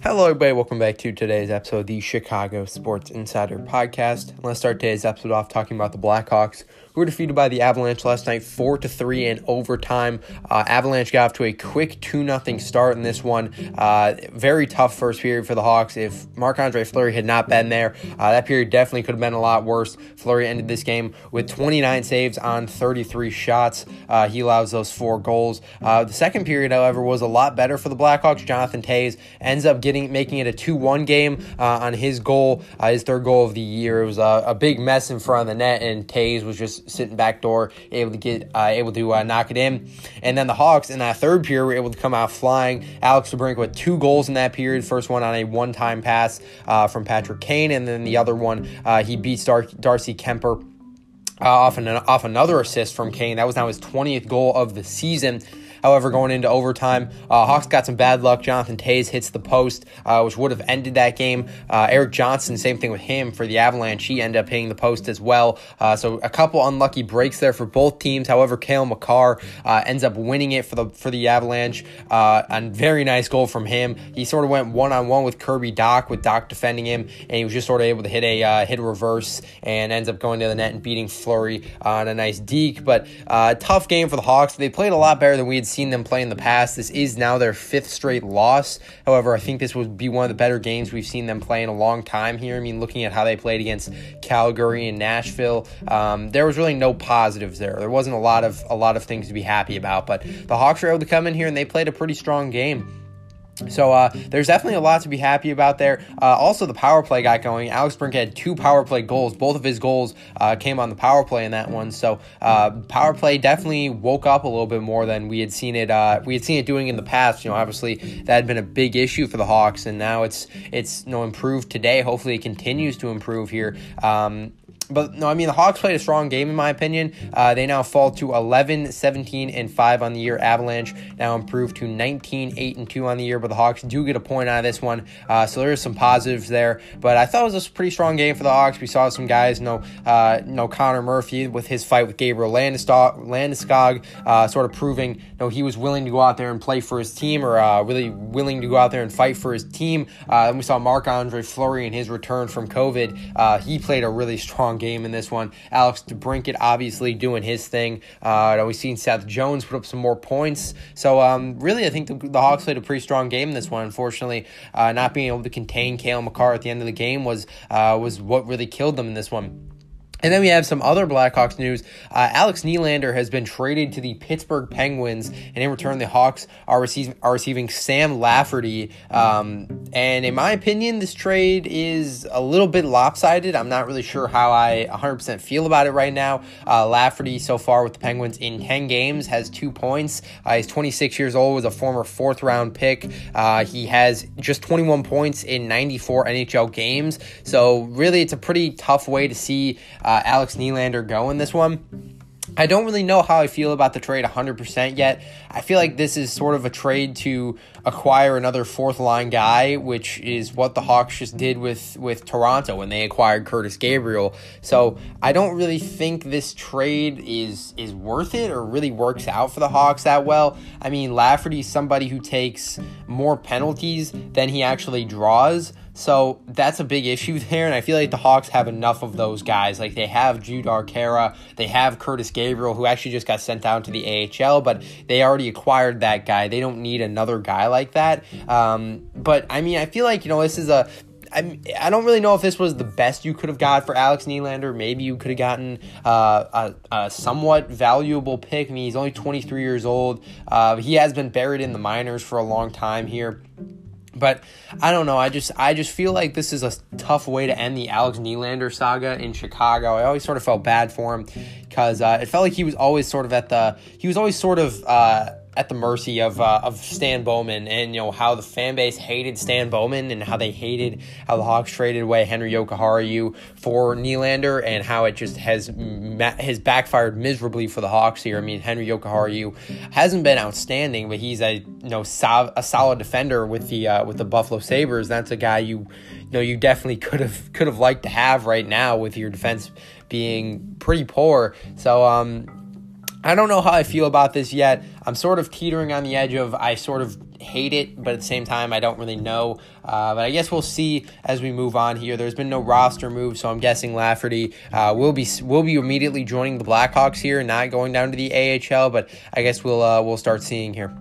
Hello, everybody. Welcome back to today's episode of the Chicago Sports Insider Podcast. Let's start today's episode off talking about the Blackhawks, who were defeated by the Avalanche last night, four to three in overtime. Uh, Avalanche got off to a quick two 0 start in this one. Uh, very tough first period for the Hawks. If Marc Andre Fleury had not been there, uh, that period definitely could have been a lot worse. Fleury ended this game with 29 saves on 33 shots. Uh, he allows those four goals. Uh, the second period, however, was a lot better for the Blackhawks. Jonathan Toews ends up getting getting making it a 2-1 game uh, on his goal, uh, his third goal of the year. It was a, big mess in front of the net, and Toews was just sitting back door, able to get uh, able to knock it in. And then the Hawks in that third period were able to come out flying. Alex DeBrincat with two goals in that period. First one on a one-time pass from Patrick Kane, and then the other one he beats Dar- Darcy Kuemper. Uh, off, an, off another assist from Kane. That was now his 20th goal of the season. However, going into overtime, uh, Hawks got some bad luck. Jonathan Toews hits the post, uh, which would have ended that game. Uh, Erik Johnson, same thing with him for the Avalanche. He ended up hitting the post as well. Uh, so a couple unlucky breaks there for both teams. However, Cale Makar uh, ends up winning it for the for the Avalanche. A very nice goal from him. He sort of went one on one with Kirby Dach, with Dach defending him, and he was just sort of able to hit a hit a reverse and ends up going to the net and beating Fleury on a nice deke. But tough game for the Hawks. They played a lot better than we had seen them play in the past. This is now their fifth straight loss. However, I think this would be one of the better games we've seen them play in a long time here. I mean, looking at how they played against Calgary and Nashville, um, there was really no positives there. There wasn't a lot of a lot of things to be happy about. But the Hawks were able to come in here and they played a pretty strong game. So uh, there's definitely a lot to be happy about there. Uh, also, the power play got going. Alex Brink had two power play goals. Both of his goals uh, came on the power play in that one. So uh, power play definitely woke up a little bit more than we had seen it. Uh, we had seen it doing in the past. You know, obviously that had been a big issue for the Hawks, and now it's it's you know improved today. Hopefully, it continues to improve here. Um, but no, I mean, the Hawks played a strong game, in my opinion. Uh, they now fall to 11, 17, and 5 on the year. Avalanche now improved to 19, 8, and 2 on the year, but the Hawks do get a point out of this one. Uh, so there is some positives there. But I thought it was a pretty strong game for the Hawks. We saw some guys, you know, uh, you know Connor Murphy with his fight with Gabriel Landeskog, uh, sort of proving you know, he was willing to go out there and play for his team or uh, really willing to go out there and fight for his team. Uh, we saw Marc Andre Fleury in his return from COVID. Uh, he played a really strong game in this one. Alex DeBrincat obviously doing his thing. Uh, we've seen Seth Jones put up some more points. So um, really, I think the, the, Hawks played a pretty strong game in this one. Unfortunately, uh, not being able to contain Cale Makar at the end of the game was uh, was what really killed them in this one. And then we have some other Blackhawks news. Uh, Alex Nylander has been traded to the Pittsburgh Penguins, and in return, the Hawks are receiving are receiving Sam Lafferty. Um, and in my opinion, this trade is a little bit lopsided. I'm not really sure how I 100% feel about it right now. Uh, Lafferty, so far with the Penguins in 10 games, has two points. Uh, he's 26 years old, was a former fourth round pick. Uh, he has just 21 points in 94 NHL games. So really, it's a pretty tough way to see uh, Alex Nylander go in this one. I don't really know how I feel about the trade 100% yet. I feel like this is sort of a trade to acquire another fourth line guy, which is what the Hawks just did with, with Toronto when they acquired Curtis Gabriel. So I don't really think this trade is is worth it or really works out for the Hawks that well. I mean, Lafferty's somebody who takes more penalties than he actually draws. So that's a big issue there, and I feel like the Hawks have enough of those guys. Like they have Jujhar Khaira, they have Curtis Gabriel, who actually just got sent down to the AHL, but they already acquired that guy. They don't need another guy like that. Um, but I mean, I feel like you know this is a I, I don't really know if this was the best you could have got for Alex Nylander. Maybe you could have gotten uh, a, a, somewhat valuable pick. I mean, he's only 23 years old. Uh, he has been buried in the minors for a long time here. But I don't know. I just I just feel like this is a tough way to end the Alex Nylander saga in Chicago. I always sort of felt bad for him because uh, it felt like he was always sort of at the he was always sort of uh, at the mercy of uh, of Stan Bowman and you know how the fan base hated Stan Bowman and how they hated how the Hawks traded away Henri Jokiharju for Nylander and how it just has has backfired miserably for the Hawks here. I mean Henri Jokiharju hasn't been outstanding, but he's a you know sol- a solid defender with the uh, with the Buffalo Sabres. That's a guy you you know you definitely could have could have liked to have right now with your defense being pretty poor. So um I don't know how I feel about this yet. I'm sort of teetering on the edge of I sort of hate it, but at the same time, I don't really know. Uh, but I guess we'll see as we move on here. There's been no roster move, so I'm guessing Lafferty uh, will be will be immediately joining the Blackhawks here, not going down to the AHL. But I guess we'll uh, we'll start seeing here.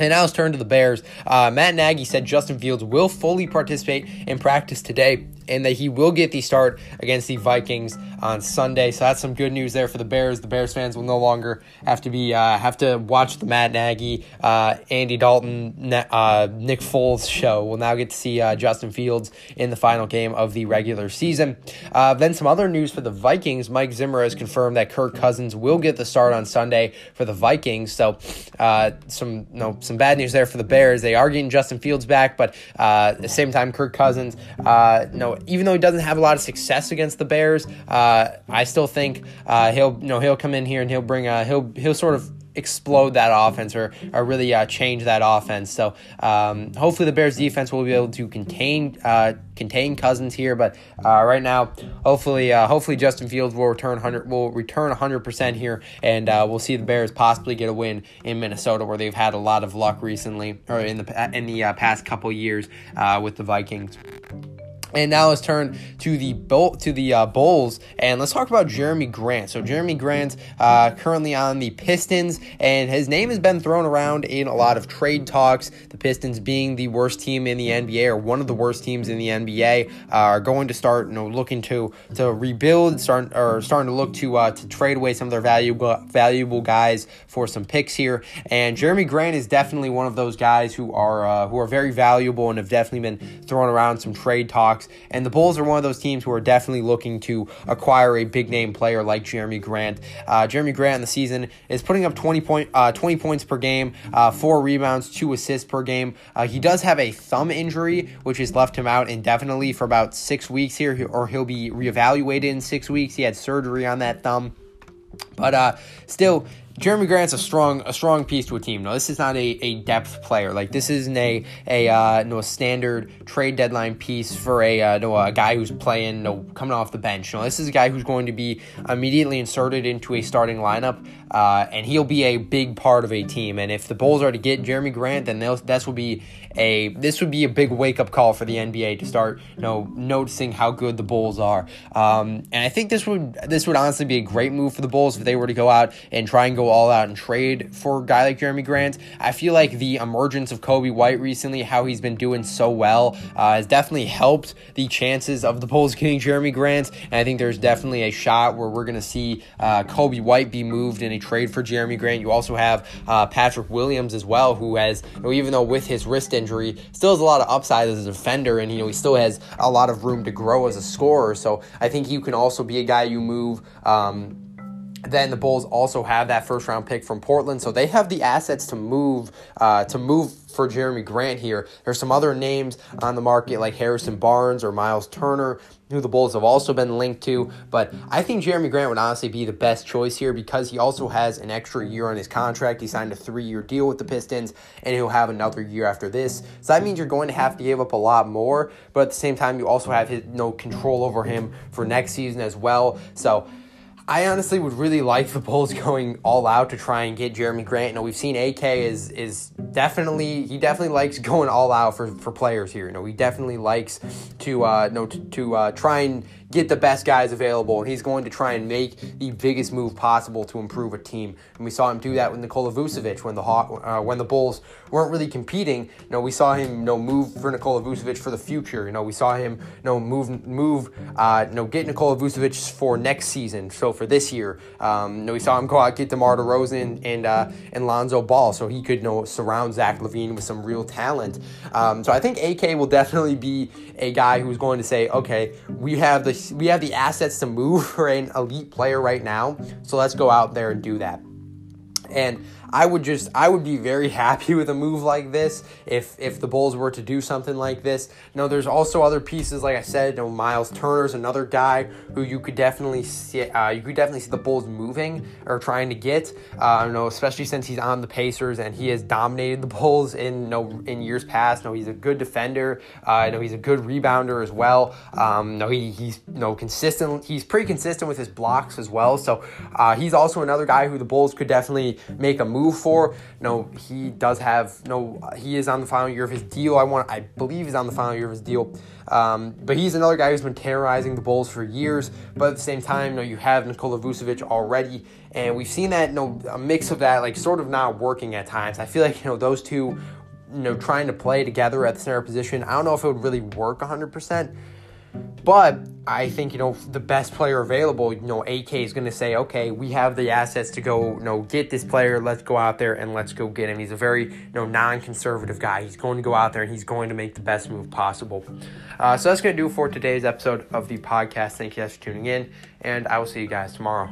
And now let's turn to the Bears. Uh, Matt Nagy said Justin Fields will fully participate in practice today and that he will get the start against the Vikings on Sunday. So that's some good news there for the Bears. The Bears fans will no longer have to be uh, have to watch the Matt Nagy, uh, Andy Dalton, uh, Nick Foles show. We'll now get to see uh, Justin Fields in the final game of the regular season. Uh, then some other news for the Vikings. Mike Zimmer has confirmed that Kirk Cousins will get the start on Sunday for the Vikings. So uh, some no some bad news there for the Bears. They are getting Justin Fields back, but at the same time, Kirk Cousins, no even though he doesn't have a lot of success against the Bears, uh, I still think uh, he'll you know he'll come in here and he'll bring a he'll he'll sort of explode that offense or, or really uh, change that offense. So um, hopefully the Bears defense will be able to contain uh, contain Cousins here. But uh, right now, hopefully uh, hopefully Justin Fields will return hundred will return hundred percent here, and uh, we'll see the Bears possibly get a win in Minnesota where they've had a lot of luck recently or in the in the uh, past couple years with the Vikings. And now let's turn to the Bull, to the uh, Bulls and let's talk about Jerami Grant. So Jerami Grant uh, currently on the Pistons, and his name has been thrown around in a lot of trade talks. The Pistons being the worst team in the NBA or one of the worst teams in the NBA uh, are going to start, you know, looking to to rebuild, start or starting to look to uh, to trade away some of their valuable valuable guys for some picks here. And Jerami Grant is definitely one of those guys who are uh, who are very valuable and have definitely been thrown around some trade talks. And the Bulls are one of those teams who are definitely looking to acquire a big name player like Jerami Grant. Uh, Jerami Grant in the season is putting up 20, point, uh, 20 points per game, uh, four rebounds, two assists per game. Uh, he does have a thumb injury, which has left him out indefinitely for about six weeks here, or he'll be reevaluated in six weeks. He had surgery on that thumb. But uh, still, Jerami Grant's a strong a strong piece to a team. No, this is not a, a depth player. Like this isn't a a uh, no standard trade deadline piece for a uh, no a guy who's playing no coming off the bench. No, this is a guy who's going to be immediately inserted into a starting lineup, uh, and he'll be a big part of a team. And if the Bulls are to get Jerami Grant, then this will be a this would be a big wake up call for the NBA to start you know noticing how good the Bulls are. Um, and I think this would this would honestly be a great move for the Bulls if they were to go out and try and go all out and trade for a guy like Jerami Grant. I feel like the emergence of Coby White recently, how he's been doing so well, uh, has definitely helped the chances of the Bulls getting Jerami Grant. And I think there's definitely a shot where we're going to see uh, Coby White be moved in a trade for Jerami Grant. You also have uh, Patrick Williams as well, who has, you know, even though with his wrist injury, still has a lot of upside as a defender, and you know he still has a lot of room to grow as a scorer. So I think you can also be a guy you move. Um, then the Bulls also have that first round pick from Portland, so they have the assets to move uh, to move for Jerami Grant here. There's some other names on the market like Harrison Barnes or Miles Turner, who the Bulls have also been linked to. But I think Jerami Grant would honestly be the best choice here because he also has an extra year on his contract. He signed a three year deal with the Pistons, and he'll have another year after this. So that means you're going to have to give up a lot more, but at the same time, you also have his, no control over him for next season as well. So I honestly would really like the Bulls going all out to try and get Jerami Grant. You know, we've seen AK is is definitely he definitely likes going all out for, for players here. You know, he definitely likes to uh, know to, to uh, try and get the best guys available, and he's going to try and make the biggest move possible to improve a team. And we saw him do that with Nikola Vucevic when the Haw- uh, when the Bulls weren't really competing. You know, we saw him you know move for Nikola Vucevic for the future. You know, we saw him you know move move uh, you know get Nikola Vucevic for next season. So for this year, um, you know, we saw him go out get DeMar DeRozan and uh, and Lonzo Ball, so he could you know surround Zach LaVine with some real talent. Um, so I think AK will definitely be a guy who's going to say, okay, we have the we have the assets to move for an elite player right now. So let's go out there and do that. And I would just I would be very happy with a move like this if if the Bulls were to do something like this. Know, there's also other pieces like I said. You know, Miles Turner's another guy who you could definitely see. Uh, you could definitely see the Bulls moving or trying to get. Uh, know, especially since he's on the Pacers and he has dominated the Bulls in you know, in years past. You know, he's a good defender. Uh, know, he's a good rebounder as well. Um, you know, he, he's you know consistent. He's pretty consistent with his blocks as well. So uh, he's also another guy who the Bulls could definitely make a move for. no, he does have no. He is on the final year of his deal. I want. I believe he's on the final year of his deal. Um, but he's another guy who's been terrorizing the Bulls for years. But at the same time, you know, you have Nikola Vucevic already, and we've seen that, you know, a mix of that, like sort of not working at times. I feel like you know those two, you know, trying to play together at the center position. I don't know if it would really work 100 percent but I think, you know, the best player available, you know, AK is going to say, okay, we have the assets to go, you know, get this player. Let's go out there and let's go get him. He's a very, you know, non conservative guy. He's going to go out there and he's going to make the best move possible. Uh, so that's going to do for today's episode of the podcast. Thank you guys for tuning in, and I will see you guys tomorrow.